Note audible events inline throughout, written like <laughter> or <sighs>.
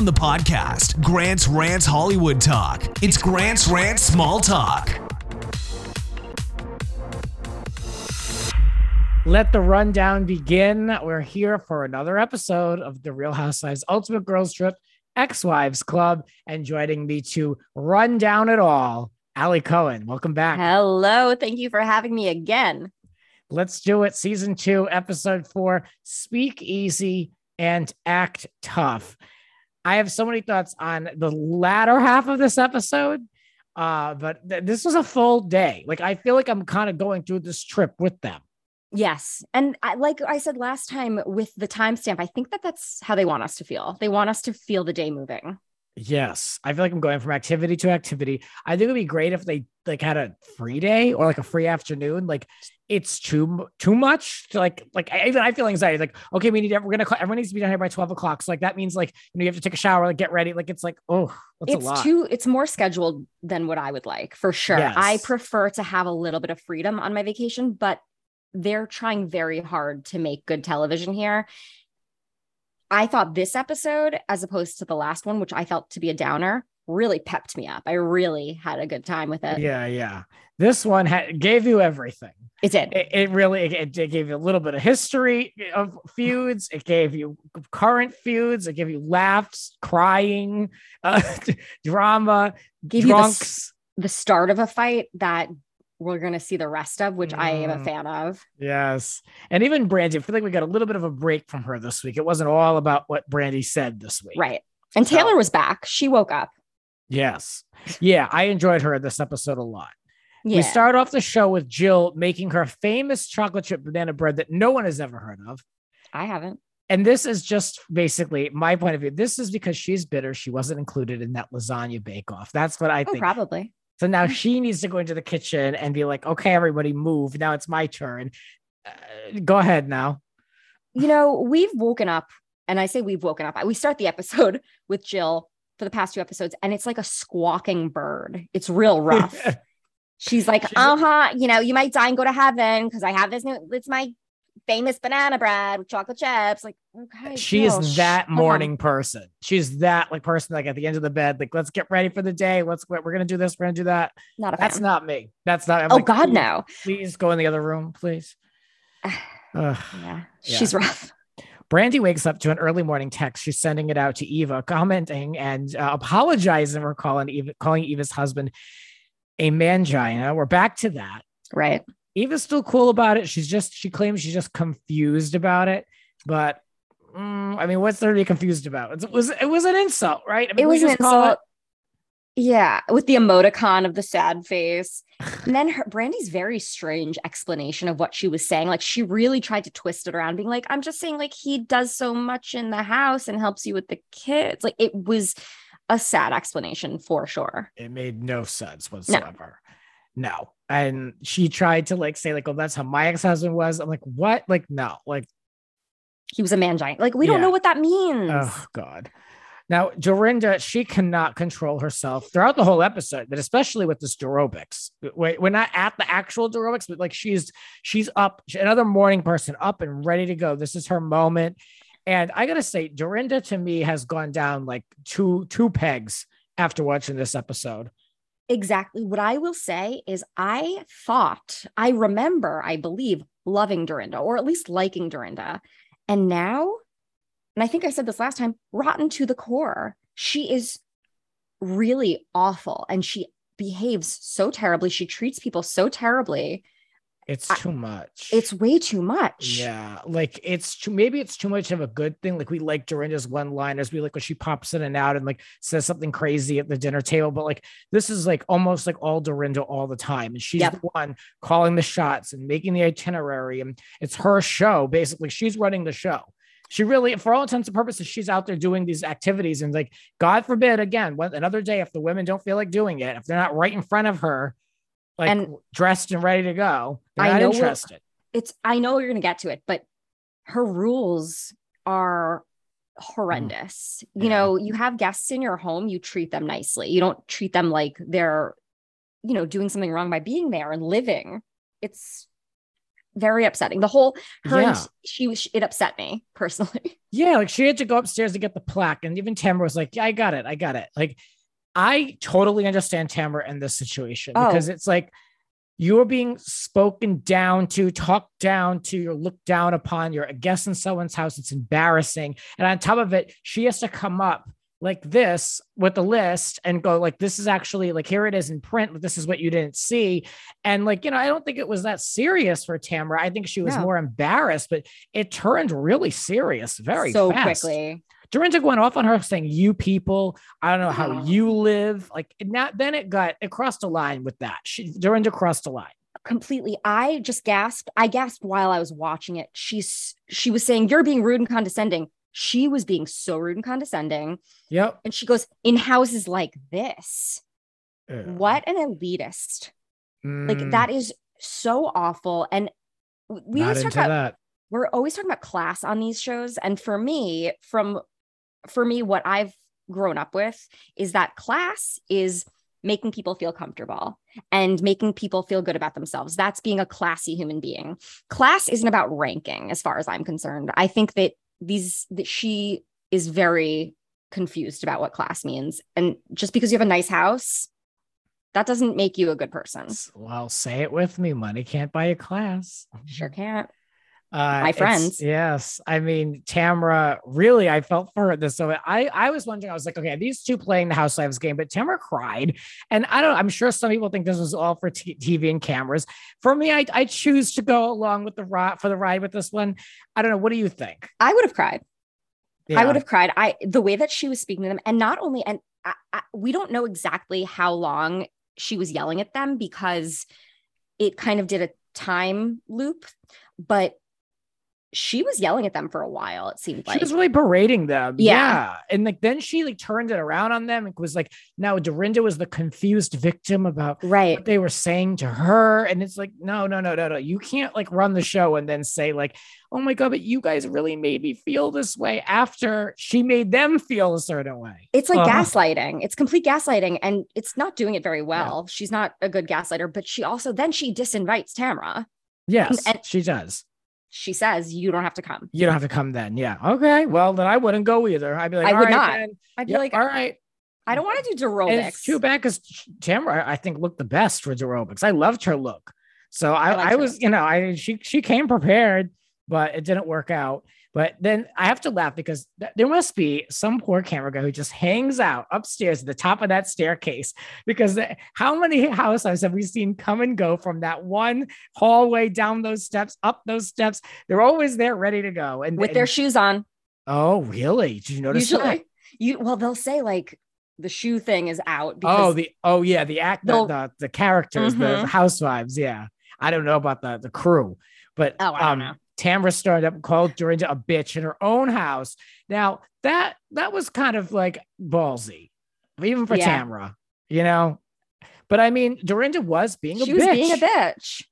from the podcast, Grant's Rants Hollywood Talk. It's Grant's Rants Small Talk. Let the rundown begin. We're here for another episode of the Real Housewives Ultimate Girls Trip Ex Wives Club. And joining me to run down it all, Ali Cohen. Welcome back. Hello. Thank you for having me again. Let's do it. Season two, episode four Speak Easy and Act Tough. I have so many thoughts on the latter half of this episode. Uh, but th- this was a full day. Like I feel like I'm kind of going through this trip with them. Yes. And I, like I said last time with the timestamp, I think that that's how they want us to feel. They want us to feel the day moving. Yes, I feel like I'm going from activity to activity. I think it'd be great if they like had a free day or like a free afternoon. Like it's too too much to like like I, even I feel anxiety. Like okay, we need we're gonna everyone needs to be done here by twelve o'clock. So like that means like you know you have to take a shower, like get ready. Like it's like oh, that's it's a lot. too it's more scheduled than what I would like for sure. Yes. I prefer to have a little bit of freedom on my vacation, but they're trying very hard to make good television here. I thought this episode, as opposed to the last one, which I felt to be a downer, really pepped me up. I really had a good time with it. yeah, yeah. This one had, gave you everything. It did. It, it really it, it gave you a little bit of history of feuds. It gave you current feuds. It gave you laughs, crying, uh, <laughs> drama, Gave you the, drunks. the start of a fight that we're going to see the rest of, which I am a Mm. fan of. Yes. And even Brandy, I feel like we got a little bit of a break from her this week. It wasn't all about what Brandy said this week. Right. And So- Taylor was back. She woke up. Yes. Yeah. I enjoyed her in this episode a lot. Yeah. We start off the show with Jill making her famous chocolate chip banana bread that no one has ever heard of. I haven't. And this is just basically my point of view. This is because she's bitter. She wasn't included in that lasagna bake off. That's what I Oh, think. probably. So now she needs to go into the kitchen and be like, okay, everybody move. Now it's my turn. Uh, go ahead now. You know, we've woken up, and I say we've woken up. We start the episode <laughs> with Jill for the past two episodes, and it's like a squawking bird. It's real <laughs> rough. She's like, uh huh, you know, you might die and go to heaven because I have this new, it's my famous banana bread with chocolate chips. Like, okay. she Jill, is that up. morning person. She's that like person like at the end of the bed, like let's get ready for the day. Let's we're gonna do this, we're gonna do that. Not a That's fan. not me. That's not. I'm oh, like, God, no. Please go in the other room, please. <sighs> Yeah, Yeah. she's rough. Brandy wakes up to an early morning text. She's sending it out to Eva, commenting and uh, apologizing for calling Eva, calling Eva's husband a mangina. We're back to that. Right. Eva's still cool about it. She's just she claims she's just confused about it. But mm, I mean, what's there to be confused about? It was it was an insult, right? I mean, it was an insult. Yeah, with the emoticon of the sad face. And then her Brandy's very strange explanation of what she was saying. Like she really tried to twist it around, being like, I'm just saying, like, he does so much in the house and helps you with the kids. Like it was a sad explanation for sure. it made no sense whatsoever. No. And she tried to like say, like, oh, that's how my ex-husband was. I'm like, what? Like, no, like He was a man giant. Like, we don't know what that means. Oh God. Now, Dorinda, she cannot control herself throughout the whole episode, but especially with this aerobics. We're we're not at the actual aerobics, but like she's she's up, another morning person, up and ready to go. This is her moment. And I gotta say, Dorinda to me has gone down like two two pegs after watching this episode. Exactly. What I will say is, I thought, I remember, I believe, loving Dorinda, or at least liking Dorinda. And now, and I think I said this last time, rotten to the core. She is really awful and she behaves so terribly. She treats people so terribly. It's too much. It's way too much. Yeah, like it's too, maybe it's too much of a good thing. Like we like Dorinda's one liners. We like when she pops in and out and like says something crazy at the dinner table. But like this is like almost like all Dorinda all the time. And she's Yep. the one calling the shots and making the itinerary. And it's her show. Basically, she's running the show. She really, for all intents and purposes, she's out there doing these activities. And like, God forbid, again, another day, if the women don't feel like doing it, if they're not right in front of her, like And- dressed and ready to go, they're I know interested. It's, I know you're going to get to it, but her rules are horrendous. You Yeah. know, you have guests in your home, you treat them nicely. You don't treat them like they're, you know, doing something wrong by being there and living. It's very upsetting. The whole her Yeah. and she was it upset me personally. <laughs> Yeah, like she had to go upstairs to get the plaque, and even Tamara was like, "Yeah, I got it, I got it." Like, I totally understand Tamara in this situation Oh. because it's like you're being spoken down to, talked down to, you're looked down upon. You're a guest in someone's house. It's embarrassing, and on top of it, she has to come up like this with the list and go like this is actually like here it is in print this is what you didn't see and like you know i don't think it was that serious for tamara i think she was No. more embarrassed but it turned really serious very so fast. quickly. Dorinda went off on her saying, "You people, I don't know how you live." Like now, then it got it crossed a line with that. She Dorinda crossed a line. completely. I just gasped. I gasped while i was watching it. She's she was saying you're being rude and condescending. She was being so rude and condescending. Yep. and she goes in houses like this what an elitist. Like Mm, that is so awful. And we not always talk about that. we're always talking about class on these shows. And for me from for me what i've grown up with is that class is making people feel comfortable and making people feel good about themselves. That's being a classy human being. Class isn't about ranking as far as i'm concerned. I think that these that she is very confused about what class means. And just because you have a nice house that doesn't make you a good person. Well, say it with me. Money can't buy a class. sure can't Uh, My friends. Yes. I mean, Tamara, really, I felt for her this. So I, I was wondering, I was like, okay, these two playing the Housewives game, but Tamara cried. And I don't, I'm sure some people think this was all for t- TV and cameras. For me, I, I choose to go along with the ride for the ride with this one. I don't know. What do you think? i would have cried I would have cried. I the way that she was speaking to them, and not only, and I, I, we don't know exactly how long she was yelling at them because it kind of did a time loop, but she was yelling at them for a while. It seemed like She was really berating them. Yeah. Yeah. And like then she like turned it around on them and was like, now Dorinda was the confused victim about right. what they were saying to her. And it's like, no, no, no, no, no. You can't like run the show and then say, like, oh my God, but you guys really made me feel this way after she made them feel a certain way. It's like Uh-huh. gaslighting. It's complete gaslighting, and it's not doing it very well. She's not a good gaslighter, but she also then she disinvites Tamara. Yes, And- she does. She says, "You don't have to come." You don't have to come then. Yeah. Okay. Well, then I wouldn't go either. I'd be like, I all would right, not. then. I'd be Yep, like, all right. "I don't want to do aerobics." too bad because Tamara, I think, looked the best for aerobics. I loved her look. So I, I I, was, you know, I she she came prepared, but it didn't work out. But then I have to laugh because th- there must be some poor camera guy who just hangs out upstairs at the top of that staircase. Because the- how many housewives have we seen come and go from that one hallway down those steps, up those steps? They're always there, ready to go. And with their shoes on. oh, really? Did you notice Usually, that? you well, they'll say like the shoe thing is out because Oh, the oh yeah, the act the the, the characters, the, Mhm. the housewives. Yeah. I don't know about the the crew, but Oh, I don't um know. Tamara started up called Dorinda a bitch in her own house. Now that that was kind of like ballsy, even for Yeah. Tamara, you know. But I mean, Dorinda was being a she bitch. was being a bitch.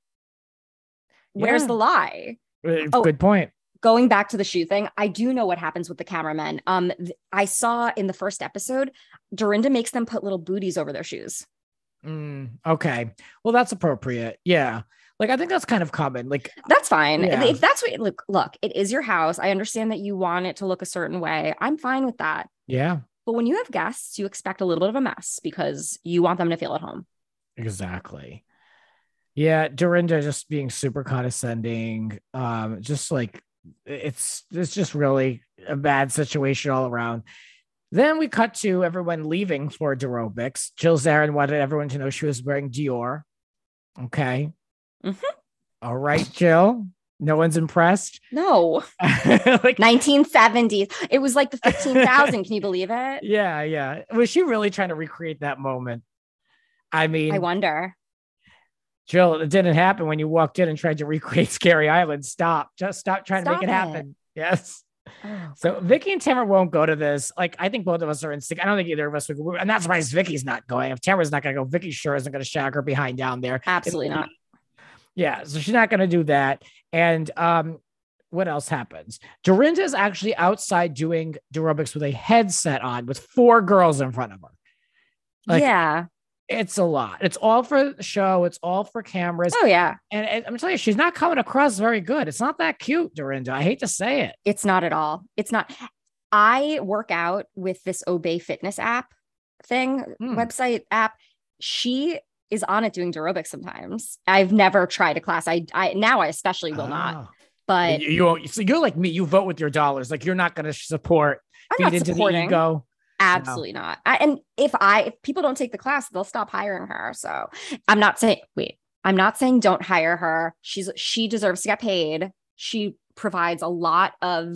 Where's Yeah. the lie? Uh, Oh. Good point. Going back to the shoe thing, I do know what happens with the cameramen. Um, th- I saw in the first episode, Dorinda makes them put little booties over their shoes. Mm, okay. Well, that's appropriate. Yeah. Like I think that's kind of common. Like That's fine. Yeah. If that's what look, look, it is your house. I understand that you want it to look a certain way. I'm fine with that. yeah, But when you have guests, you expect a little bit of a mess because you want them to feel at home. Exactly. Yeah, Dorinda just being super condescending. Um, just like it's it's just really a bad situation all around. Then we cut to everyone leaving for Durobics. Jill Zarin wanted everyone to know she was wearing Dior. Okay. Mhm. All right, Jill. No one's impressed. <laughs> No, like 1970s. It was like the <laughs> 15,000. Can you believe it? yeah, yeah. Was she really trying to recreate that moment? I mean, I wonder. Jill, it didn't happen when you walked in and tried to recreate <laughs> Scary Island. Stop. Just stop trying to make it it. happen. Yes. Oh, So. Vicky and Tamara won't go to this. Like, I think both of us are in sync. I don't think either of us would. And that's why Vicky's not going. If Tamara's not going to go, Vicky sure isn't going to shag her behind down there. absolutely not. Yeah. So she's not going to do that. And um, what else happens? Dorinda is actually outside doing aerobics with a headset on with four girls in front of her. Like- yeah. It's a lot. It's all for the show. It's all for cameras. Oh yeah, And, and I'm telling you, she's not coming across very good. It's not that cute, Dorinda. I hate to say it. it's not at all. It's not. I work out with this Obey Fitness app thing, Hmm. website app. She is on it doing aerobics sometimes. I've never tried a class. I I now I especially will not. Oh. But you, you, so you're like me. You vote with your dollars. Like you're not going to support I'm feed not into the supporting. ego. Absolutely not. I, and if I if people don't take the class, they'll stop hiring her. So I'm not saying wait, I'm not saying don't hire her. She's she deserves to get paid. She provides a lot of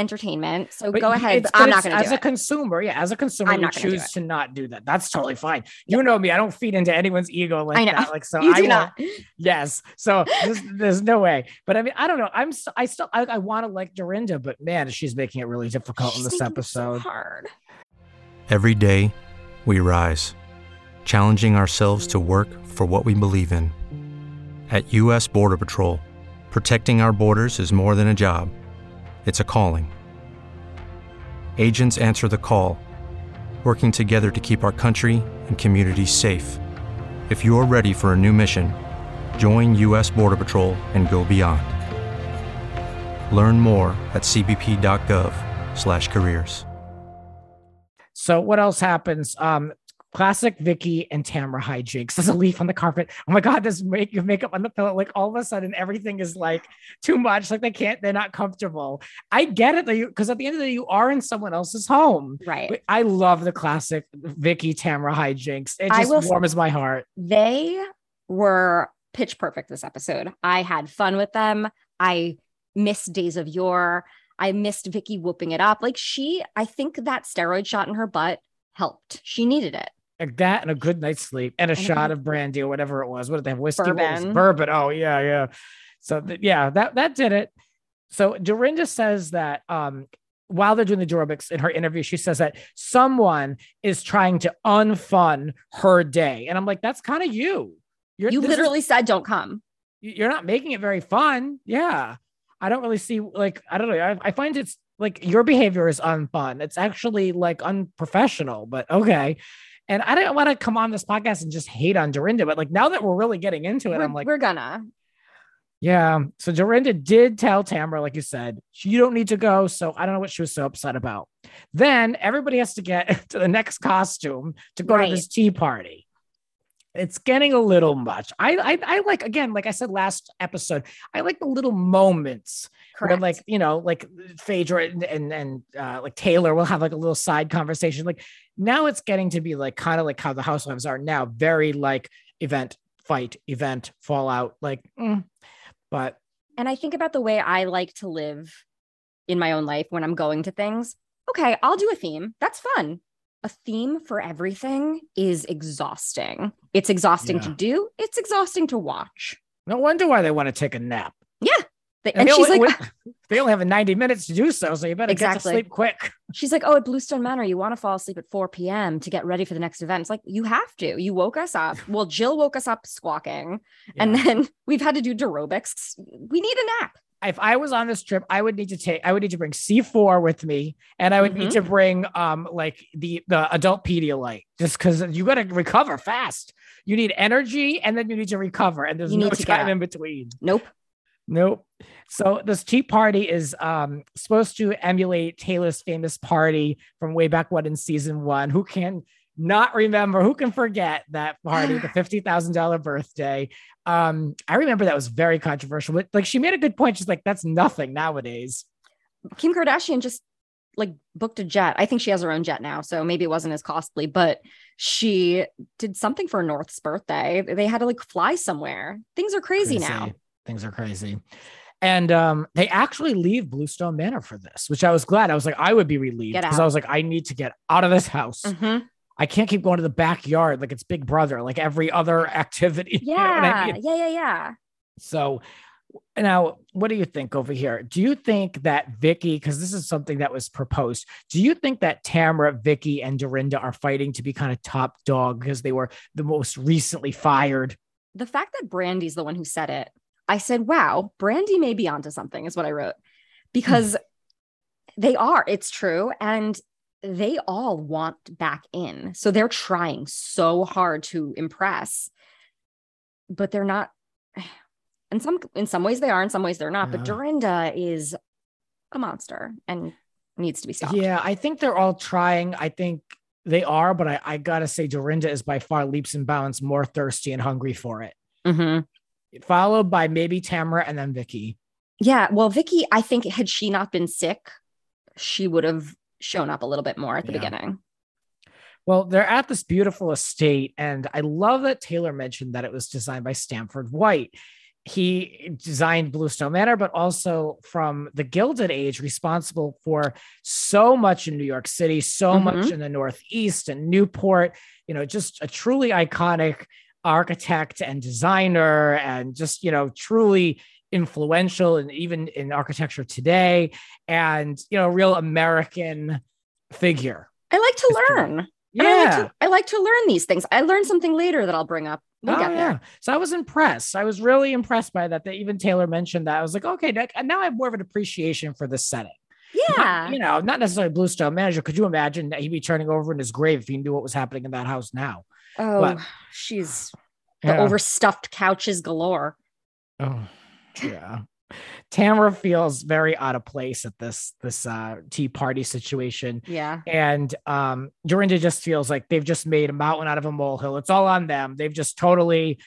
entertainment. So But go ahead. it's- I'm not going to As do a it. consumer, yeah, as a consumer, I'm you not gonna choose to not do that. That's totally fine. You know me; I don't feed into anyone's ego like I know. that. Like so, You I do won't- Yes. So there's, there's no way. But I mean, I don't know. I'm s- I still I, I want to like Dorinda, but man, she's making it really difficult in this making it so episode. hard. Every day, we rise, challenging ourselves to work for what we believe in. At U.S. Border Patrol, protecting our borders is more than a job, it's a calling. Agents answer the call, working together to keep our country and communities safe. If you're ready for a new mission, join U.S. Border Patrol and go beyond. Learn more at cbp.gov/careers. So what else happens? Um, classic Vicky and Tamara hijinks. There's a leaf on the carpet. Oh my god, there's make makeup on the pillow. Like all of a sudden, everything is like too much. Like they can't, they're not comfortable. I get it, because at the end of the day, you are in someone else's home. Right. But I love the classic Vicky Tamara hijinks. It just will warms my heart. They were pitch perfect this episode. I had fun with them. I missed Days of Yore. I missed Vicky whooping it up. Like she, I think that steroid shot in her butt helped. She needed it. Like that and a good night's sleep and a And shot of brandy or whatever it was. What did they have? Whiskey? Bourbon. Bourbon. Oh, yeah, yeah. So th- yeah, that that did it. So Dorinda says that um while they're doing the aerobics in her interview, she says that someone is trying to unfun her day. And I'm like, that's kind of you. You're You this is- literally said, "Don't come." you're not making it very fun. Yeah. I don't really see like I don't know. I, I find it's like your behavior is unfun. It's actually like unprofessional, but okay. And I don't want to come on this podcast and just hate on Dorinda, but like now that we're really getting into it, We're, I'm like, we're gonna. yeah. So Dorinda did tell Tamara, like you said, you don't need to go. So I don't know what she was so upset about. Then everybody has to get <laughs> to the next costume to go Right. to this tea party. It's getting a little much. I, I I like again, like I said last episode, I like the little moments where like you know, like Phaedra and and, and uh, like Taylor will have like a little side conversation. Like now it's getting to be like kind of like how the housewives are now, very like event, fight, event, fallout. Like, mm. but and I think about the way I like to live in my own life when I'm going to things. Okay, I'll do a theme. That's fun. A theme for everything is exhausting. It's exhausting Yeah. to do. It's exhausting to watch. no wonder why they want to take a nap. They- And And she's only- like, <laughs> They only have 90 minutes to do so, so you better get to sleep quick. <laughs> she's like, oh, at Bluestone Manor, you want to fall asleep at 4 p.m. to get ready for the next event. It's like, you have to. You woke us up. <laughs> Well, Jill woke us up squawking. And then we've had to do aerobics. We need a nap. if I was on this trip, I would need to take I would need to bring C4 with me and I would need Mhm. to bring um like the the adult Pedialyte just because you got to recover fast. You need energy and then you need to recover and there's You no need time in between. Nope. Nope. So this tea party is um supposed to emulate Taylor's famous party from way back when in season one. Who can not remember? Who can forget that party, the <sighs> fifty thousand dollar birthday? Um, I remember that was very controversial, but like she made a good point. She's like, that's nothing nowadays. Kim Kardashian just like booked a jet. I think she has her own jet now, so maybe it wasn't as costly, but she did something for North's birthday. They had to like fly somewhere. Things are crazy, now. Things are crazy. And um, they actually leave Bluestone Manor for this, which I was glad. I was like, I would be relieved because. I was like, I need to get out of this house. Mhm. I can't keep going to the backyard like it's Big Brother, like every other activity. <laughs> you know Yeah, I mean? yeah, yeah, yeah. So now, what do you think over here? Do you think that Vicky, because this is something that was proposed, do you think that Tamara, Vicky, and Dorinda are fighting to be kind of top dog because they were the most recently fired? The fact that Brandy's the one who said it, I said, wow, Brandy may be onto something, is what I wrote. Because they are, it's true. And they all want back in. So they're trying so hard to impress, but they're not. <sighs> In some in some ways they are, in some ways they're not. But Dorinda is a monster and needs to be stopped. Yeah, I think they're all trying. I think they are, but I, I gotta say, Dorinda is by far leaps and bounds more thirsty and hungry for it. Mhm. Followed by maybe Tamara and then Vicky. Yeah. Well, Vicky, I think had she not been sick, she would have shown up a little bit more at the Yeah. beginning. Well, they're at this beautiful estate, and I love that Taylor mentioned that it was designed by Stanford White. He designed Bluestone Manor, but also from the Gilded Age, responsible for so much in New York City, so much Mhm. in the Northeast and Newport. You know, just a truly iconic architect and designer, and just you know, truly influential and even in architecture today, and you know, real American figure. I like to learn. And I like, Yeah. to, I like to learn these things. I learned something later that I'll bring up. We'll oh, get there. yeah. So I was impressed. I was really impressed by that. That even Taylor mentioned that. I was like, okay, now- now I have more of an appreciation for this setting. Not- Yeah. you know, not necessarily Bluestone Manor. Could you imagine that he'd be turning over in his grave if he knew what was happening in that house now? Oh, But- she's the Yeah. overstuffed couches galore. Oh, yeah. Tamara feels very out of place at this this uh tea party situation. Yeah. And um Dorinda just feels like they've just made a mountain out of a molehill. It's all on them. They've just totally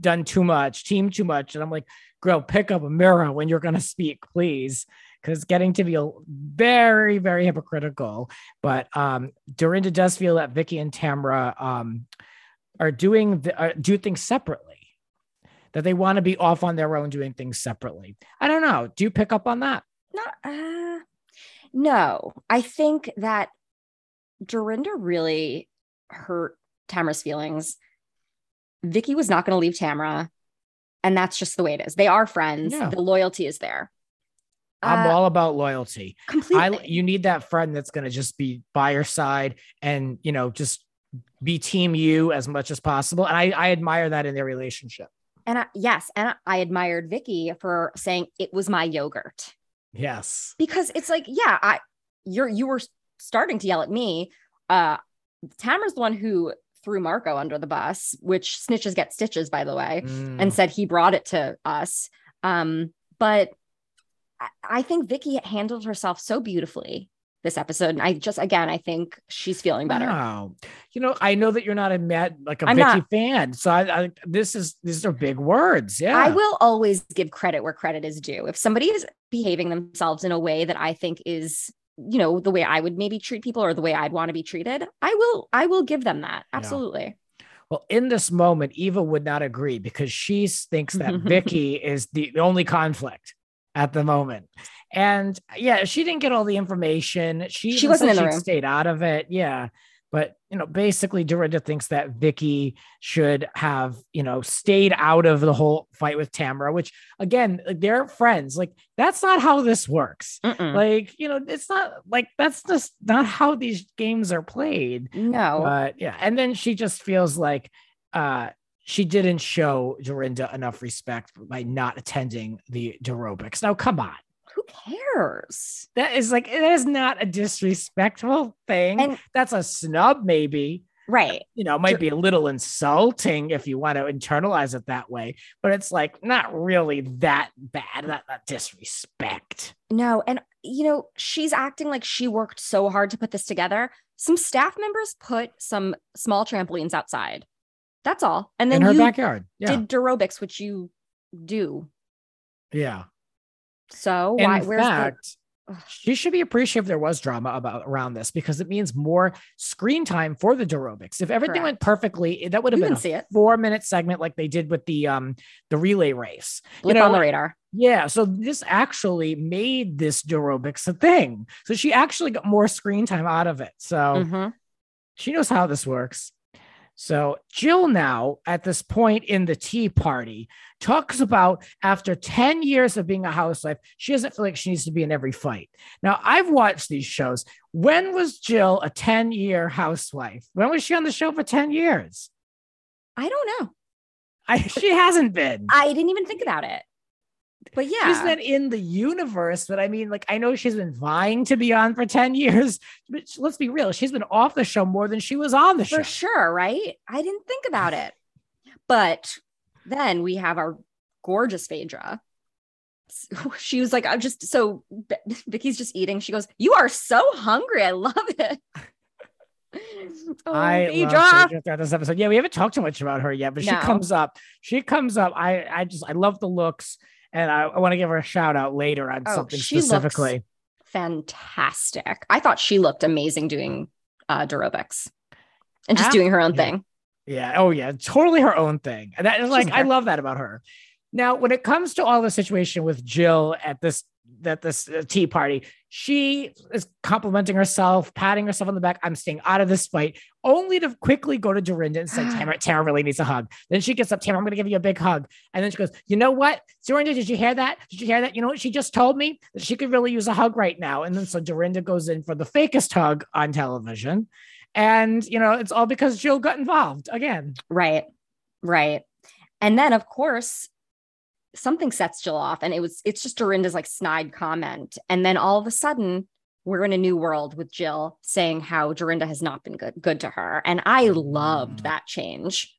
done too much, team too much. And I'm like, girl, pick up a mirror when you're gonna speak, please. Because getting to be very, very hypocritical. But um Dorinda does feel that Vicky and Tamara um are doing the, uh, do things separately. That they want to be off on their own doing things separately. I don't know. Do you pick up on that? Not, uh, no, I think that Dorinda really hurt Tamara's feelings. Vicky was not going to leave Tamara. And that's just the way it is. They are friends. Yeah. The loyalty is there. I'm Uh, all about loyalty. completely. I you need that friend that's going to just be by your side and you know just be team you as much as possible. And I I admire that in their relationship. and I, yes, and I admired Vicky for saying it was my yogurt. Yes. because it's like yeah i you're you were starting to yell at me uh tamara's the one who threw marco under the bus which snitches get stitches by the way Mm. and said he brought it to us um but I, I think vicky handled herself so beautifully this episode and i just again i think she's feeling better Wow. You know, I know that you're not a mad like a I'm Vicky not. fan. So I, I this is these are big words. Yeah. I will always give credit where credit is due. If somebody is behaving themselves in a way that I think is, you know, the way I would maybe treat people or the way I'd want to be treated, I will I will give them that. Absolutely. Well, in this moment, Eva would not agree because she thinks that <laughs> Vicky is the, the only conflict at the moment. And yeah, she didn't get all the information. She, She wasn't in the room. Stayed out of it. Yeah. But you know, basically Dorinda thinks that Vicky should have, you know, stayed out of the whole fight with Tamara, which again, like, they're friends. Like, that's not how this works. Mm-mm. Like, you know, it's not like that's just not how these games are played no. but yeah and then she just feels like uh she didn't show Dorinda enough respect by not attending the aerobics. Now, come on. Who cares? That is like that is not a disrespectful thing. And- That's a snub, maybe. Right. You know, it might be a little insulting if you want to internalize it that way, but it's like not really that bad. Not, not disrespect. No. And, you know, she's acting like she worked so hard to put this together. Some staff members put some small trampolines outside. That's all. And then in her you backyard. Yeah. did aerobics, which you do. yeah. So In why, where's fact, Ugh. she should be appreciative there was drama about around this because it means more screen time for the aerobics. If everything went perfectly, that would have you been a see it. four minute segment like they did with the um the relay race. Blip know, on the radar. Yeah, so this actually made this aerobics a thing. So she actually got more screen time out of it. So Mhm. she knows how this works. So Jill now at this point in the tea party talks about after 10 years of being a housewife, she doesn't feel like she needs to be in every fight. Now I've watched these shows. When was Jill a 10 year housewife? When was she on the show for 10 years? I don't know. I, she hasn't been. I didn't even think about it. But yeah, she's been in the universe, but I mean, like, I know she's been vying to be on for 10 <laughs> years, but let's be real, she's been off the show more than she was on the show. for sure, right? I didn't think about it. But then we have our gorgeous Phaedra. <laughs> She was like, I'm just so <laughs> Vicky's just eating. She goes, You are so hungry. I love it. oh, I Phaedra. love Phaedra throughout this episode. Yeah, we haven't talked too much about her yet, but she comes up. She comes up. I I just I love the looks, and I, I want to give her a shout out later on Oh, something specifically. fantastic. I thought she looked amazing doing uh aerobics and just Ab- doing her own yeah. thing. Yeah. Oh, yeah. Totally her own thing. And that is like, I love that about her. Now, when it comes to all the situation with Jill at this, at this uh, tea party, she is complimenting herself, patting herself on the back. I'm staying out of this fight, only to quickly go to Dorinda and say, <gasps> Tamara, Tamara really needs a hug. Then she gets up, Tamara, I'm going to give you a big hug. And then she goes, You know what? Dorinda, did you hear that? Did you hear that? You know what she just told me? That she could really use a hug right now. And then so Dorinda goes in for the fakest hug on television. And, you know, it's all because Jill got involved again. Right. Right. And then of course something sets Jill off and it was it's just Dorinda's like snide comment. And then all of a sudden we're in a new world with Jill saying how Dorinda has not been good good to her. And I loved Mm. that change.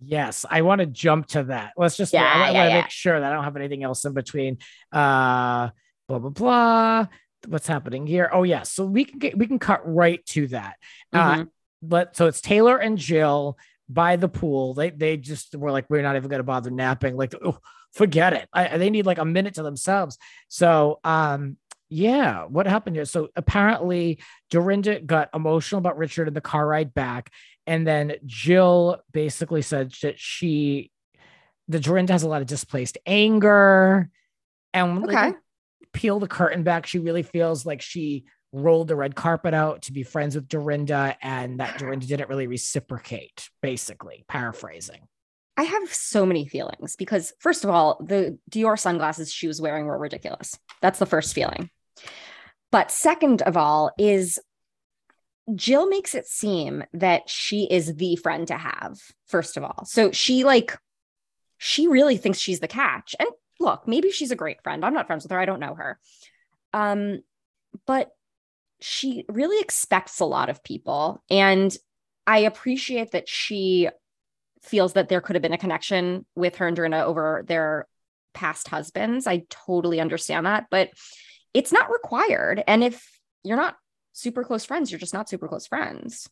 Yes, I want to jump to that. Let's just Yeah, I, want yeah, to yeah. make sure that I don't have anything else in between. Uh blah blah blah. What's happening here? Oh yeah, so we can get we can cut right to that. Uh Mhm. but so it's Taylor and Jill by the pool. They they just were like, we're not even gonna bother napping. Like, oh, forget it. I, they need like a minute to themselves. So um yeah, what happened here? So apparently Dorinda got emotional about Richard in the car ride back. And then Jill basically said that she the Dorinda has a lot of displaced anger. And Okay. peel the curtain back, she really feels like she rolled the red carpet out to be friends with Dorinda, and that Dorinda didn't really reciprocate, basically, paraphrasing. I have so many feelings because first of all, the Dior sunglasses she was wearing were ridiculous. That's the first feeling. But second of all is Jill makes it seem that she is the friend to have, first of all. So she like she really thinks she's the catch. And look, maybe she's a great friend. I'm not friends with her. I don't know her. Um but she really expects a lot of people and I appreciate that she feels that there could have been a connection with her and Dorinda over their past husbands. I totally understand that, but it's not required. And if you're not super close friends, you're just not super close friends.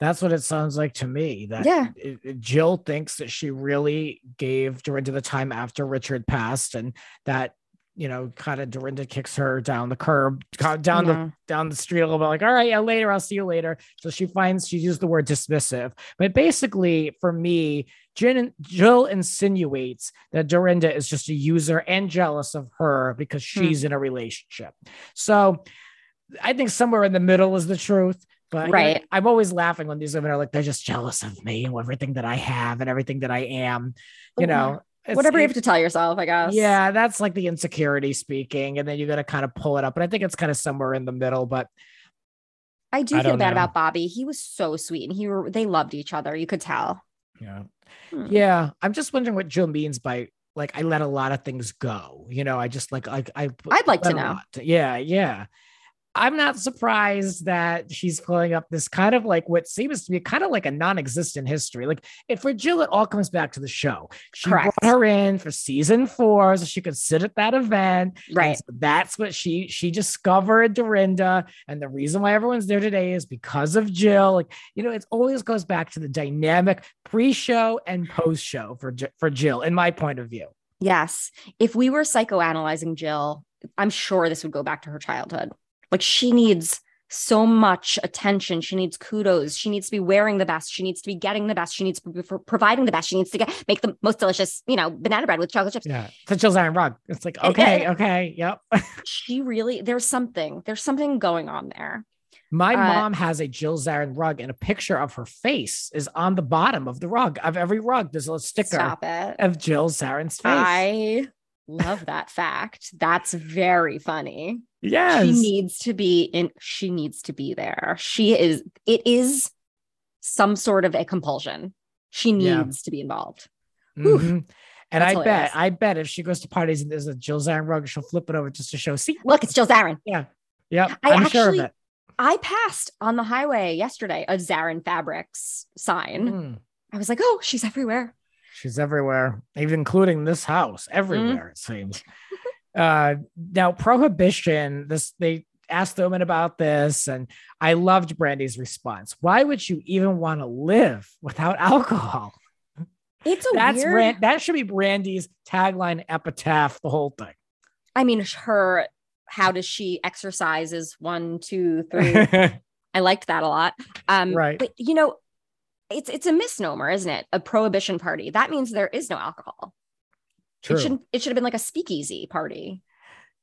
That's what it sounds like to me. That Yeah. it- it- Jill thinks that she really gave Dorinda the time after Richard passed, and that you know, kind of Dorinda kicks her down the curb, down the down the street a little bit, like, all right, yeah, later, I'll see you later. So she finds she used the word dismissive, but basically, for me, Jen, Jill insinuates that Dorinda is just a user and jealous of her because Hmm. she's in a relationship. So I think somewhere in the middle is the truth. But you know, Right. I'm always laughing when these women are like, they're just jealous of me and everything that I have and everything that I am. You know, it's- Whatever you have to tell yourself, I guess. yeah, that's like the insecurity speaking. And then you got to kind of pull it up. But I think it's kind of somewhere in the middle. But I do I feel bad know. about Bobby. He was so sweet and he were, they loved each other. You could tell. yeah. Hmm. Yeah. I'm just wondering what Jill means by like I let a lot of things go. You know, I just like I I I'd like to know. lot. Yeah, yeah. I'm not surprised that she's pulling up this kind of like what seems to be kind of like a non-existent history. Like if for Jill, it all comes back to the show. She Correct. brought her in for season four so she could sit at that event. Right. so that's what she she discovered Dorinda. And the reason why everyone's there today is because of Jill. Like, you know, it always goes back to the dynamic pre-show and post-show for for Jill, in my point of view. Yes. If we were psychoanalyzing Jill, I'm sure this would go back to her childhood. Like she needs so much attention. She needs kudos. She needs to be wearing the best. She needs to be getting the best. She needs to be pro- providing the best. She needs to get make the most delicious, you know, banana bread with chocolate chips. Yeah. It's Jill's Iron Rug. It's like, okay, okay, yep. <laughs> She really there's something. There's something going on there. My Uh, mom has a Jill Zarin rug, and a picture of her face is on the bottom of the rug. Of every rug, there's a little sticker of Jill Zarin's face. I love that fact. That's very funny. yes. She needs to be in she needs to be there. She is it is some sort of a compulsion. She Yeah. needs to be involved. Mhm. And That's I hilarious. bet, I bet if she goes to parties and there's a Jill Zarin rug, she'll flip it over just to show. See, Look, it's Jill Zarin. yeah, yep. I I'm sure of actually- it. I passed on the highway yesterday a Zarin Fabrics sign. Mm. I was like, oh, she's everywhere. She's everywhere, even including this house, everywhere it seems. uh, now prohibition. This they asked the woman about this, and I loved Brandy's response. Why would you even want to live without alcohol? It's a That's weird. Ran- that should be Brandy's tagline, epitaph, the whole thing. I mean, her. How does she exercise? Is one, two, three. <laughs> I liked that a lot. Um, Right. But you know, it's it's a misnomer, isn't it? A prohibition party. That means there is no alcohol. True. It should it should have been like a speakeasy party.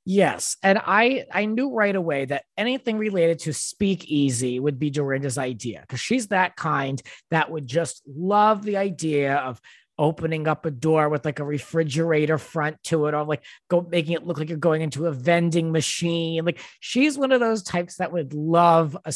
Yes, and I I knew right away that anything related to speakeasy would be Dorinda's idea because she's that kind that would just love the idea of opening up a door with like a refrigerator front to it or like go making it look like you're going into a vending machine. Like she's one of those types that would love a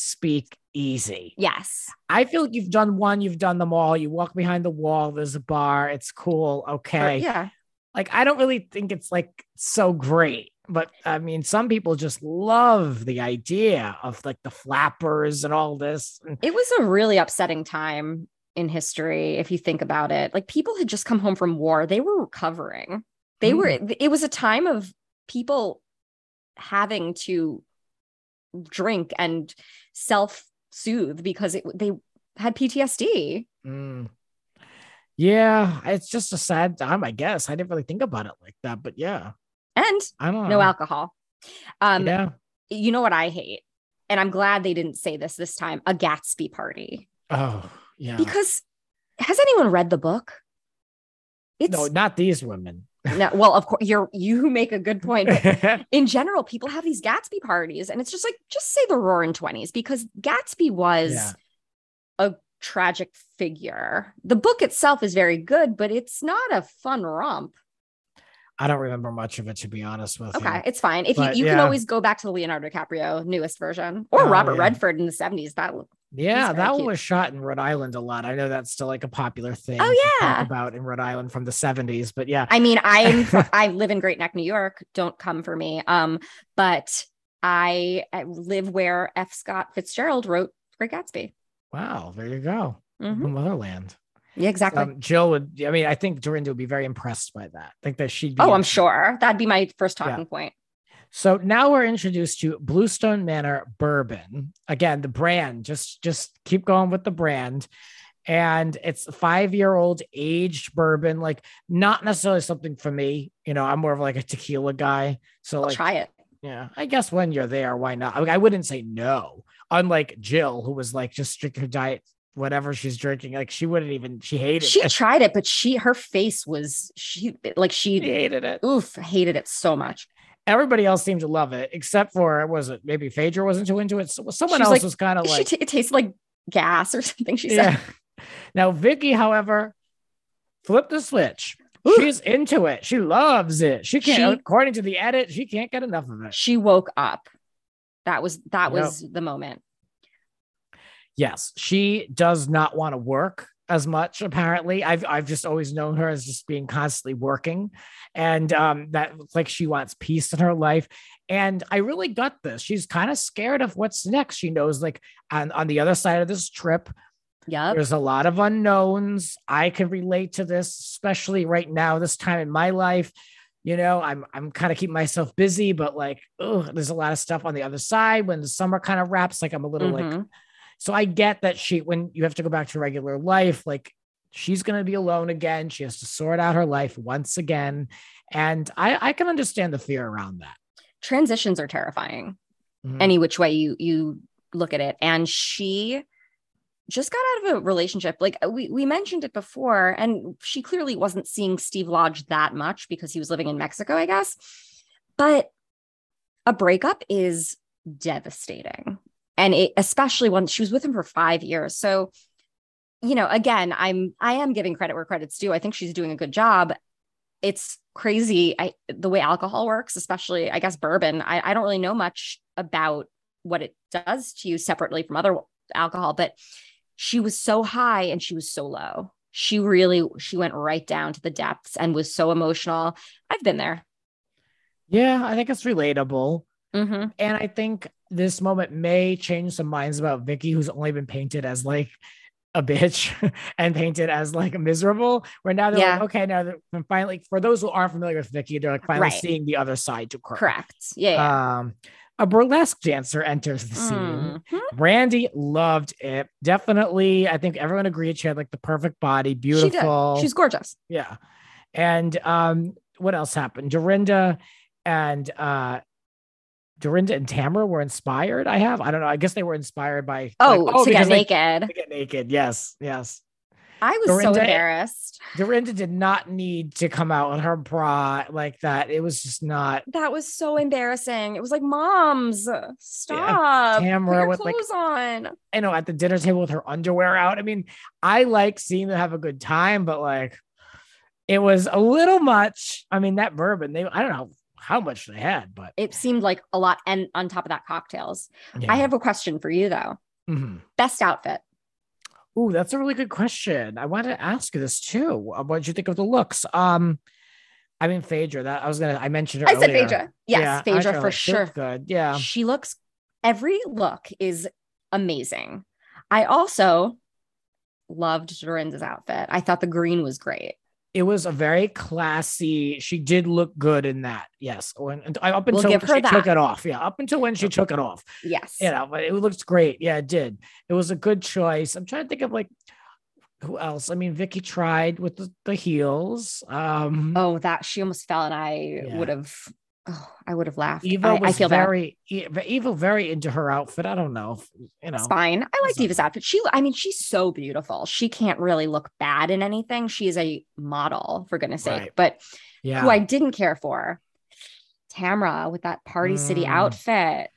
speakeasy. Yes. I feel like you've done one, you've done them all. You walk behind the wall, there's a bar, it's cool, Or- okay yeah. like I don't really think it's like so great. But I mean, some people just love the idea of like the flappers and all this. It was a really upsetting time in history, if you think about it. Like people had just come home from war, they were recovering. They were, mm. it was a time of people having to drink and self soothe because it, they had PTSD. Mm. yeah, it's just a sad time, I guess. I didn't really think about it like that, but yeah, And I don't know. no alcohol. Um, yeah. you know what I hate? And I'm glad they didn't say this this time a Gatsby party. Oh, yeah. Because has anyone read the book? It's no, not these women. No, well, of course, you're you make a good point. <laughs> In general, people have these Gatsby parties, and it's just like just say the roaring twenties because Gatsby was Yeah. a tragic figure. The book itself is very good, but it's not a fun romp. I don't remember much of it, to be honest with Okay, you. it's fine. If But, you, you can always go back to the Leonardo DiCaprio newest version or Oh, Robert yeah. Redford in the 70s. That Yeah, that one was shot in Rhode Island a lot. I know that's still like a popular thing. Oh, to talk yeah. about in Rhode Island from the seventies. But yeah, I mean, I'm <laughs> I live in Great Neck, New York. Don't come for me. Um, but I, I live where F. Scott Fitzgerald wrote Great Gatsby. wow, there you go, Mhm. motherland. Yeah, exactly. Um, Jill would. I mean, I think Dorinda would be very impressed by that. I think that she'd be. oh, I'm sure that'd be my first Yeah. talking point. So now we're introduced to Bluestone Manor Bourbon. Again, the brand. Just just keep going with the brand. And it's five-year-old aged bourbon, like not necessarily something for me. You know, I'm more of like a tequila guy. So I'll like try it. Yeah, I guess when you're there, why not? I, mean, I wouldn't say no. Unlike Jill, who was like just strict her diet, whatever she's drinking, like she wouldn't even. She hated it. She it. tried it, but she her face was she like She she hated it. oof hated it so much. Everybody else seemed to love it, except for was it maybe Phaedra wasn't too into it. So someone else like- was kind of like, t- it tasted like gas or <laughs> something. She yeah. said. Now Vicky, however, flipped the switch. Ooh. She's into it. She loves it. She can't, She- according to the edit, she can't get enough of it. She woke up. That was that Yep. was the moment. yes, she does not want to work as much. Apparently, I've I've just always known her as just being constantly working, and um, that like she wants peace in her life. And I really got this. She's kind of scared of what's next. She knows, like on on the other side of this trip, yeah there's a lot of unknowns. I can relate to this, especially right now, this time in my life. You know, I'm I'm kind of keeping myself busy, but like, oh, there's a lot of stuff on the other side. When the summer kind of wraps, like I'm a little like Mhm. So I get that she, when you have to go back to regular life, like she's going to be alone again. She has to sort out her life once again. And I, I can understand the fear around that. transitions are terrifying. Mhm. any which way you you look at it and she just got out of a relationship like we we mentioned it before and she clearly wasn't seeing Steve Lodge that much because he was living in Mexico I guess but a breakup is devastating and it especially when she was with him for 5 years so you know again I'm I am giving credit where credit's due I think she's doing a good job it's crazy I, the way alcohol works especially i guess bourbon I, I don't really know much about what it does to you separately from other alcohol but she was so high and she was so low She really she went right down to the depths and was so emotional. I've been there. Yeah, I think it's relatable. Hmm And I think this moment may change some minds about Vicky, who's only been painted as like a bitch <laughs> and painted as like miserable. Where now they're like, okay, now they're finally, for those who aren't familiar with Vicky, they're like finally Right. seeing the other side to her. Correct. Yeah. yeah. Um, a burlesque dancer enters the scene. Mhm. Brandy loved it. Definitely, I think everyone agreed she had like the perfect body, She beautiful. She's gorgeous. Yeah. And um, what else happened? Dorinda and uh Dorinda and Tamara were inspired. I have. I don't know. I guess they were inspired by Oh, like, to get they- naked. to get naked. Yes, yes. I was Dorinda- so embarrassed. Dorinda did not need to come out with her bra like that. It was just not That was so embarrassing. It was like, moms, stop. Put Tamara with, like- on. you know, at the dinner table with her underwear out. I mean, I like seeing them have a good time, but like it was a little much. I mean, that bourbon, they I don't know how much they had, but It seemed like a lot. And on top of that, cocktails. yeah. I have a question for you though. Mhm. Best outfit. Ooh, that's a really good question. I wanted to ask you this too. What did you think of the looks? Um, I mean, Phaedra. That I was gonna. I mentioned her. I said. Phaedra. Yes, Yeah, Phaedra for like, sure. Good. Yeah. She looks, every look is amazing. I also loved Dorinda's outfit. I thought the green was great. It was a very classy. She did look good in that. Yes. When up We'll until give she her took it off. Yeah. Up until when she took it off. Yes. you know, but it looks great. Yeah, it did. It was a good choice. I'm trying to think of like who else. I mean, Vicky tried with the, the heels. Um, Oh, that she almost fell, and I Yeah. would have. Oh, I would have laughed. Eva I, was I feel bad. very E- Eva very into her outfit. I don't know, if, you know. It's fine. I like Diva's outfit. She, I mean, she's so beautiful. She can't really look bad in anything. She is a model, for goodness sake. Right. But Yeah, who I didn't care for, Tamra with that Party City Mm. outfit.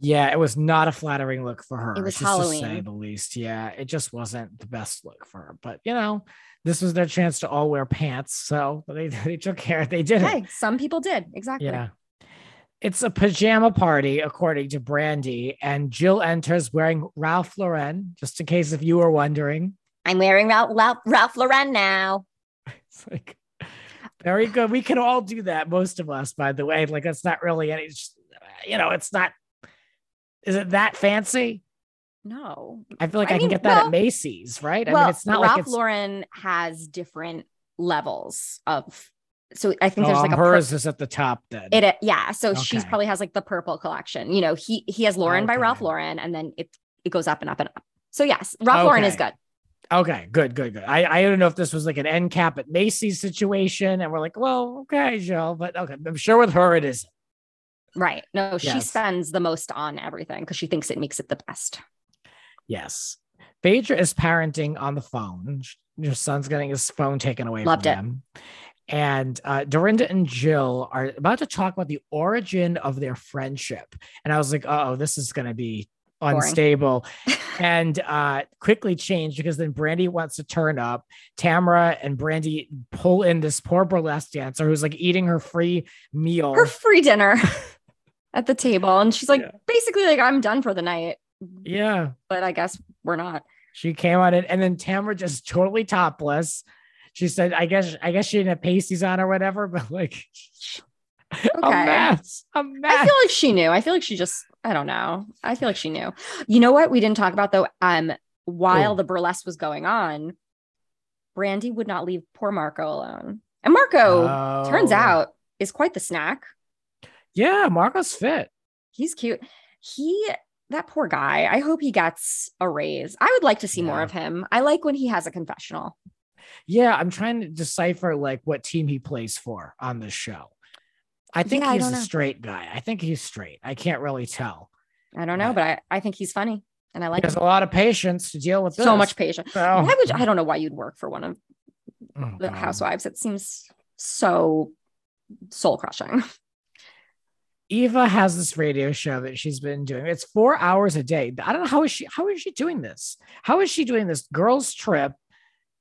yeah, it was not a flattering look for her. It was just to say Halloween. the least. Yeah, it just wasn't the best look for her. But you know, this was their chance to all wear pants, so they <laughs> they took care. They did it. Hey, some people did exactly. Yeah. It's a pajama party, according to Brandy, and Jill enters wearing Ralph Lauren, just in case if you were wondering. I'm wearing Ralph, Ralph, Ralph Lauren now. <laughs> It's like very good. We can all do that, most of us, by the way. Like it's not really any, you know, it's not. Is it that fancy? No. I feel like I I, can get that well- at Macy's, right? I well, mean, it's not Ralph like it's Lauren has different levels of. So I think oh, there's like a pur- hers is at the top then. It uh, yeah, so she's probably has like the purple collection. You know, he he has Lauren by Ralph Lauren, and then it it goes up and up and up. So yes, Ralph Lauren is good. Okay, good, good, good. I, I don't know if this was like an end cap at Macy's situation, and we're like, well, okay, Jill, but okay, I'm sure with her it is. Right. No, she spends the most on everything because she thinks it makes it the best. Yes. Phaedra is parenting on the phone. Your son's getting his phone taken away Loved from it. him. And uh, Dorinda and Jill are about to talk about the origin of their friendship. And I was like, oh, this is going to be unstable. <laughs> and uh, quickly changed because then Brandy wants to turn up. Tamara and Brandy pull in this poor burlesque dancer who's like eating her free meal. Her free dinner <laughs> at the table. And she's like, Yeah. basically, like, I'm done for the night. Yeah. But I guess we're not. She came on it, and then Tamara just totally topless. She said, "I guess, I guess she didn't have pasties on or whatever, <laughs> but like a Okay. mess, a mess." I feel like she knew. I feel like she just, I don't know. I feel like she knew. You know what we didn't talk about though? Um, while Ooh. the burlesque was going on, Brandy would not leave poor Marco alone. And Marco, turns Oh. out, is quite the snack. yeah, Marco's fit. He's cute. He that poor guy. I hope he gets a raise. I would like to see more of him. I like when he has a confessional. Yeah, I'm trying to decipher like what team he plays for on this show. I think Yeah, he's don't a know. straight guy. I think he's straight. I can't really tell. I don't know, Right. but I, I think he's funny and I He like has him. a lot of patience to deal with this. so much patience. So, Why would I <laughs> don't know why you'd work for one of Oh, the God. housewives. It seems so soul crushing. Eva has this radio show that she's been doing. It's four hours a day. I don't know how is she how is she doing this? How is she doing this girls trip,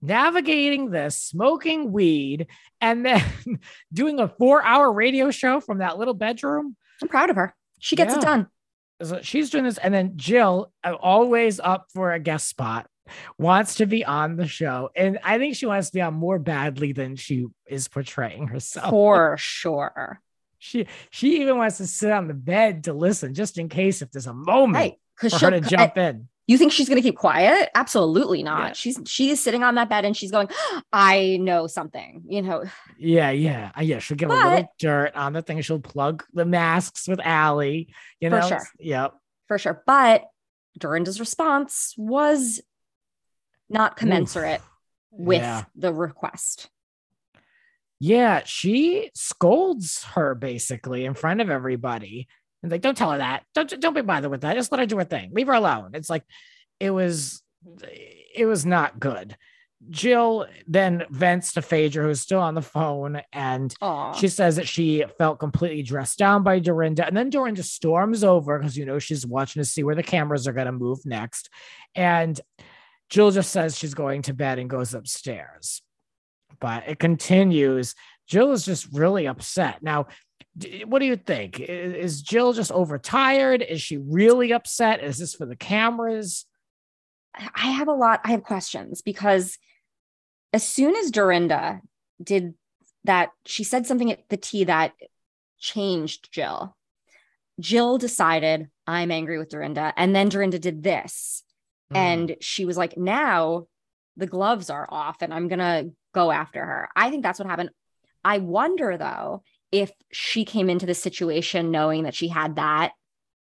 navigating this, smoking weed, and then <laughs> doing a four-hour radio show from that little bedroom? I'm proud of her. She gets it done. So she's doing this, and then Jill uh, always up for a guest spot. wants to be on the show. And I think she wants to be on more badly than she is portraying herself. For <laughs> sure. She she even wants to sit on the bed to listen just in case if there's a moment Right. For her to jump in. You think she's going to keep quiet? Absolutely not. Yeah. She's she's sitting on that bed and she's going, ah, "I know something." You know, Yeah, yeah. Yeah, she'll give a little But- dirt on the thing. She'll plug the masks with Allie. You know, For sure. Yep. for sure. But Dorinda's response was not commensurate with Yeah. the request. Yeah, she scolds her basically in front of everybody. And like, don't tell her that. Don't don't be bothered with that. Just let her do her thing. Leave her alone. It's like it was it was not good. Jill then vents to Phaedra, who's still on the phone, and Oh, she says that she felt completely dressed down by Dorinda. And then Dorinda storms over because you know she's watching to see where the cameras are going to move next. And Jill just says she's going to bed and goes upstairs. But it continues. Jill is just really upset. Now, what do you think? Is Jill just overtired? Is she really upset? Is this for the cameras? I have a lot. I have questions because as soon as Dorinda did that, she said something at the tea that changed Jill. Jill decided, I'm angry with Dorinda. And then Dorinda did this. Mm. And she was like, now the gloves are off and I'm going to go after her. I think that's what happened. I wonder though, if she came into the situation knowing that she had that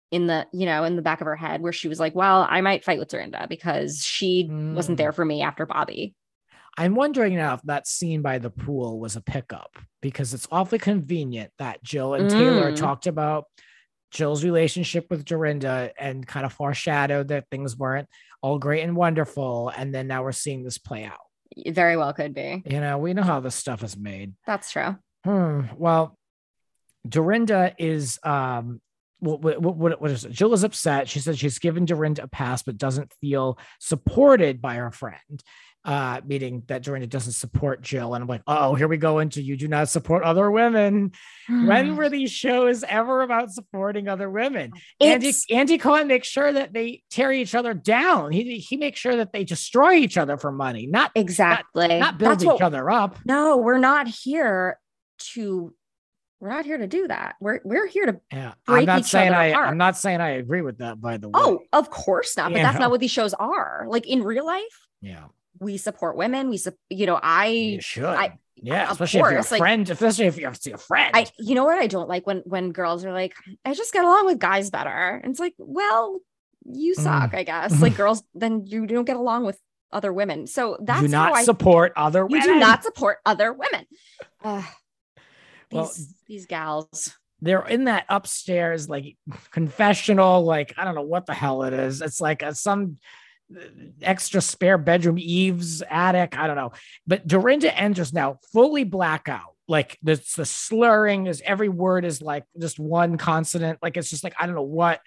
in the, you know, in the back of her head where she was like, well, I might fight with Dorinda because she wasn't Mm. there for me after Bobby. I'm wondering now if that scene by the pool was a pickup because it's awfully convenient that Jill and Taylor Mm. talked about Jill's relationship with Dorinda and kind of foreshadowed that things weren't all great and wonderful. And then now we're seeing this play out. It very well could be. You know, we know how this stuff is made. That's true. Hmm. Well, Dorinda is um what, what, what, what is it? Jill is upset. She says she's given Dorinda a pass, but doesn't feel supported by her friend. Uh, meaning that Dorinda doesn't support Jill. And I'm like, oh, here we go into you do not support other women. When were these shows ever about supporting other women? Andy It's- Andy Cohen makes sure that they tear each other down. He he makes sure that they destroy each other for money, not exactly not build That's each what- other up. No, we're not here to. We're not here to do that. We're we're here to. Yeah, break I'm not each saying other I. apart. I'm not saying I agree with that. By the way. Oh, of course not. But You that's know. not what these shows are. Like in real life, yeah, we support women. We, sup- you know, I, you should. I- yeah, especially if you're a like- friend. especially if you're a friend. I, you know what I don't like when when girls are like, I just get along with guys better. And it's like, well, you Mm. suck, I guess. <laughs> Like girls, then you don't get along with other women. So that's do not I. support other you women. do not support other women. Ugh, these Well, these gals. they're in that upstairs like confessional like i don't know what the hell it is it's like a, some uh, extra spare bedroom eaves attic i don't know. But dorinda enters now fully blackout like there's the slurring is every word is like just one consonant. Like it's just like i don't know what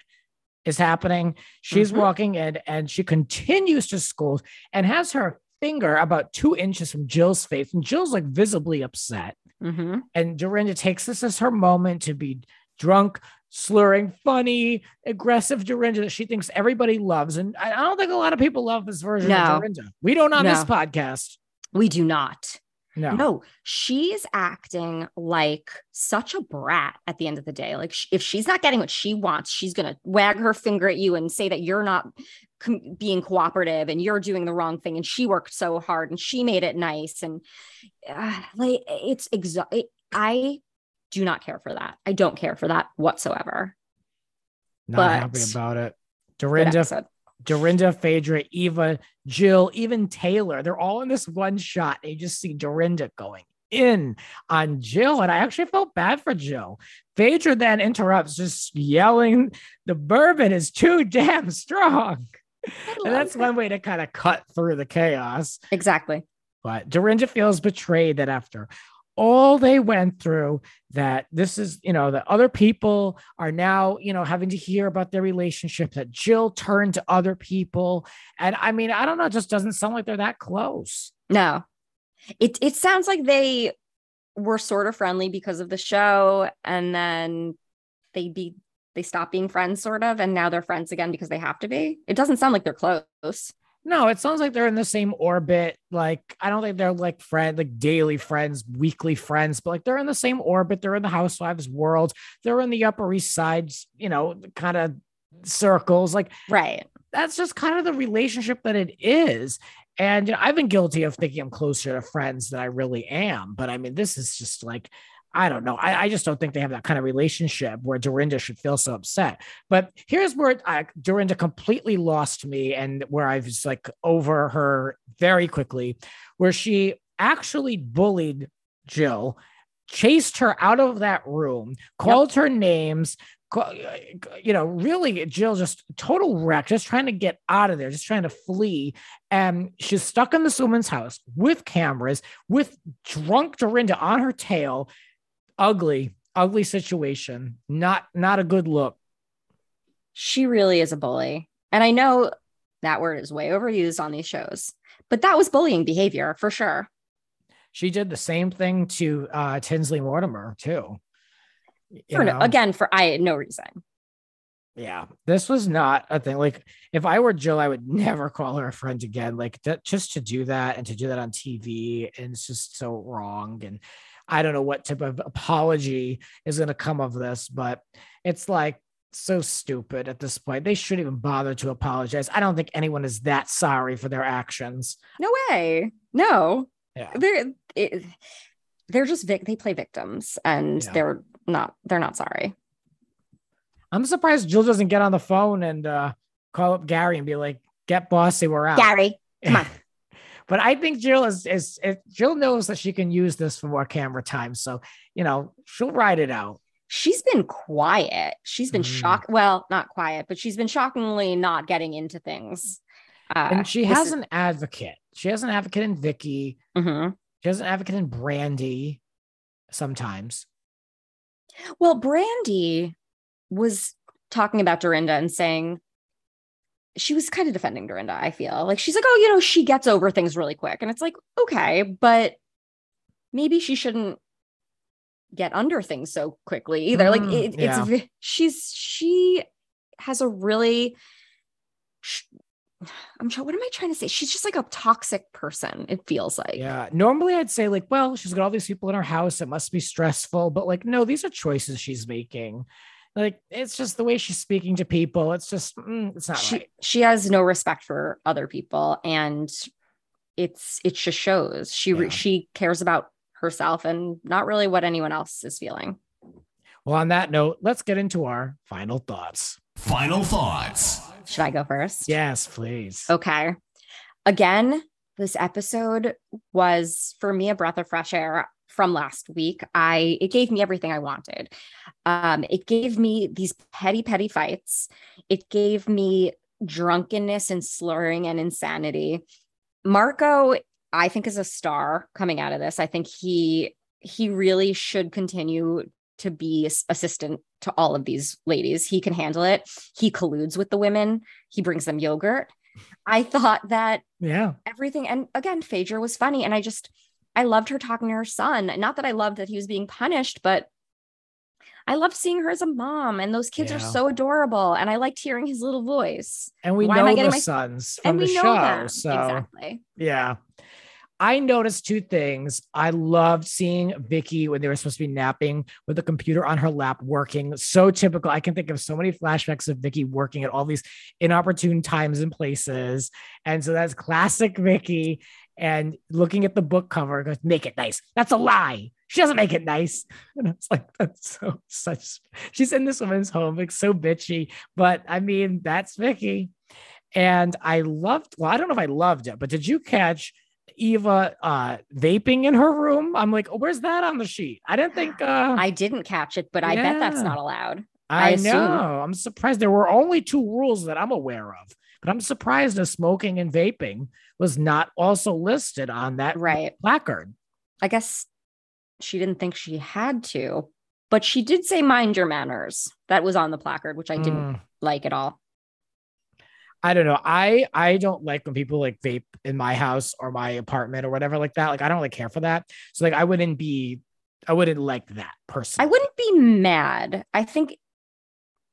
is happening. She's Mhm. walking in and she continues to scold and has her finger about two inches from jill's face. And jill's like visibly upset. Mhm. and Dorinda takes this as her moment to be drunk, slurring, funny, aggressive Dorinda that she thinks everybody loves. And I don't think a lot of people love this version No. of Dorinda. We don't on this podcast. We do not. No. No, she's acting like such a brat at the end of the day. Like, sh- if she's not getting what she wants, she's going to wag her finger at you and say that you're not com- being cooperative and you're doing the wrong thing. And she worked so hard and she made it nice. And uh, like, it's exa- it, I do not care for that. I don't care for that whatsoever. Not happy but- about it. Dorinda. Dorinda, Phaedra, Eva, Jill, even Taylor, they're all in this one shot. You just see Dorinda going in on Jill. And I actually felt bad for Jill. Phaedra then interrupts, just yelling, the bourbon is too damn strong. And that's her. one way to kind of cut through the chaos. Exactly. But Dorinda feels betrayed that after all they went through, that this is, you know, that other people are now, you know, having to hear about their relationship, that Jill turned to other people. And I mean, I don't know, it just doesn't sound like they're that close. No. It it sounds like they were sort of friendly because of the show and then they be they stop being friends sort of and now they're friends again because they have to be. It doesn't sound like they're close. No, it sounds like they're in the same orbit. Like, I don't think they're like friend, like daily friends, weekly friends, but like they're in the same orbit. They're in the housewives world. They're in the Upper East Side, you know, kind of circles. Like, Right. that's just kind of the relationship that it is. And you know, I've been guilty of thinking I'm closer to friends than I really am. But I mean, this is just like, I don't know. I, I just don't think they have that kind of relationship where Dorinda should feel so upset. But here's where I, Dorinda completely lost me and where I was like over her very quickly, where she actually bullied Jill, chased her out of that room, called her names, you know, really, Jill just total wreck, just trying to get out of there, just trying to flee. And she's stuck in this woman's house with cameras, with drunk Dorinda on her tail. Ugly, ugly situation. Not not a good look. She really is a bully. And I know that word is way overused on these shows, but that was bullying behavior for sure. She did the same thing to uh Tinsley Mortimer too. For no, again, for I no reason. yeah this was not a thing like if i were jill i would never call her a friend again like that just to do that and to do that on tv and it's just so wrong and i don't know what type of apology is going to come of this but it's like so stupid at this point they shouldn't even bother to apologize i don't think anyone is that sorry for their actions No way. No. yeah They're it, they're just vic- they play victims and Yeah. they're not they're not sorry. i'm surprised jill doesn't get on the phone and uh call up gary and be like get bossy we're out Gary, come on. <laughs> but I think Jill is, is is Jill knows that she can use this for more camera time. So you know she'll ride it out. she's been quiet. She's been Mm. shocked. Well, not quiet, but she's been shockingly not getting into things. Uh, And she has is- an advocate. She has an advocate in Vicky. Mhm. She has an advocate in Brandy. Sometimes. Well, Brandy was talking about Dorinda and saying she was kind of defending Dorinda. I feel like she's like, oh, you know, she gets over things really quick, and it's like, okay, but maybe she shouldn't get under things so quickly either. like Mm, it, yeah. it's she's she has a really. I'm sure. What am I trying to say? She's just like a toxic person. It feels like. Yeah. Normally I'd say like, well, she's got all these people in her house. It must be stressful. But like, no, these are choices she's making. Like it's just the way she's speaking to people. It's just mm, it's not she right. she has no respect for other people and it's it just shows she Yeah. she cares about herself and not really what anyone else is feeling Well, on that note, let's get into our final thoughts. Final thoughts. should i go first Yes, please. okay again this episode was for me a breath of fresh air from last week i it gave me everything i wanted. Um it gave me these petty petty fights. It gave me drunkenness and slurring and insanity. Marco i think is a star coming out of this. I think he he really should continue to be assistant to all of these ladies. He can handle it. He colludes with the women. He brings them yogurt. I thought that Yeah. everything and again phaedra was funny and i just i loved her talking to her son not that i loved that he was being punished but i loved seeing her as a mom and those kids are so adorable and i liked hearing his little voice And we Why am I know getting the my- sons and from we the know show. So exactly yeah. I noticed two things. I loved seeing Vicky when they were supposed to be napping with the computer on her lap working. So typical. I can think of so many flashbacks of Vicky working at all these inopportune times and places. And so that's classic Vicky. And looking at the book cover, goes, make it nice. That's a lie. She doesn't make it nice. <laughs> And I was like, that's so such. <laughs> She's in this woman's home, like so bitchy. But I mean, that's Vicky. And I loved, well, I don't know if I loved it, but did you catch Eva uh vaping in her room? I'm like, oh, where's that on the sheet? I didn't think uh i didn't catch it but i bet that's not allowed I, I know. I'm surprised there were only two rules that I'm aware of, but I'm surprised that smoking and vaping was not also listed on that right placard. i guess she didn't think she had to but she did say mind your manners that was on the placard which i didn't Mm, like at all I don't know. I I don't like when people like vape in my house or my apartment or whatever like that. Like I don't really care for that. So like I wouldn't be I wouldn't like that person. I wouldn't be mad. I think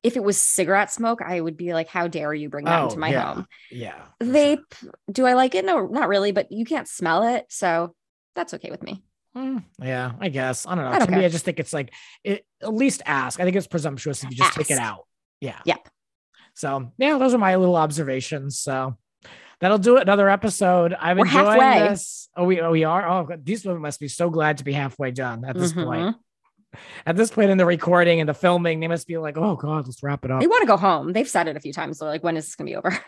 if it was cigarette smoke, I would be like, how dare you bring that Oh, into my yeah. home? Yeah. for sure. Vape, do I like it? No, not really, but you can't smell it. So that's okay with me. Mm, yeah, I guess. I don't know. I don't to me. I just think it's like it, at least ask. I think it's presumptuous if you just take it out. Yeah. Yep. So yeah, those are my little observations. So that'll do it. Another episode. I'm We're enjoying halfway. this. Oh, we oh, we are. Oh, these women must be so glad to be halfway done at this point. At this point in the recording and the filming, they must be like, "Oh God, let's wrap it up." They want to go home. They've said it a few times. They're like, when is this going to be over?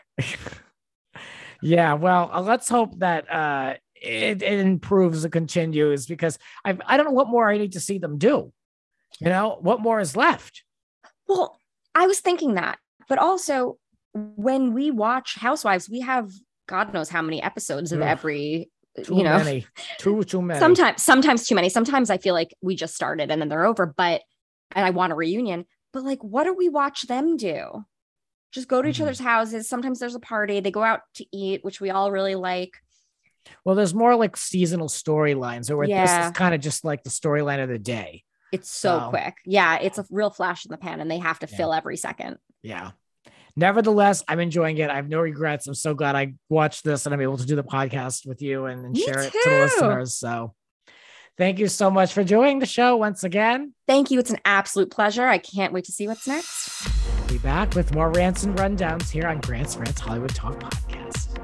<laughs> yeah. Well, uh, let's hope that uh, it, it improves and continues because I I don't know what more I need to see them do. You know, what more is left? Well, I was thinking that, but also when we watch Housewives, we have God knows how many episodes of Ugh. every, Too you know, many. Too too <laughs> many. sometimes, sometimes too many. Sometimes I feel like we just started and then they're over, but, and I want a reunion, but like, what do we watch them do? Just go to each Mhm. other's houses. Sometimes there's a party. They go out to eat, which we all really like. Well, there's more like seasonal storylines, or where this Yeah. is kind of just like the storyline of the day. It's so quick. Yeah. It's a real flash in the pan and they have to Yeah. fill every second. Yeah. Nevertheless, I'm enjoying it. I have no regrets. I'm so glad I watched this and I'm able to do the podcast with you and, and Me share it to the listeners. So thank you so much for joining the show once again. Thank you. It's an absolute pleasure. I can't wait to see what's next. We'll Be back with more rants and rundowns here on Grant's Rants Hollywood Talk Podcast.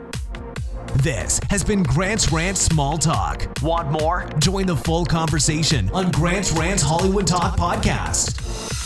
This has been Grant's Rant Small Talk. Want more? Join the full conversation on Grant's Rants Hollywood Talk podcast.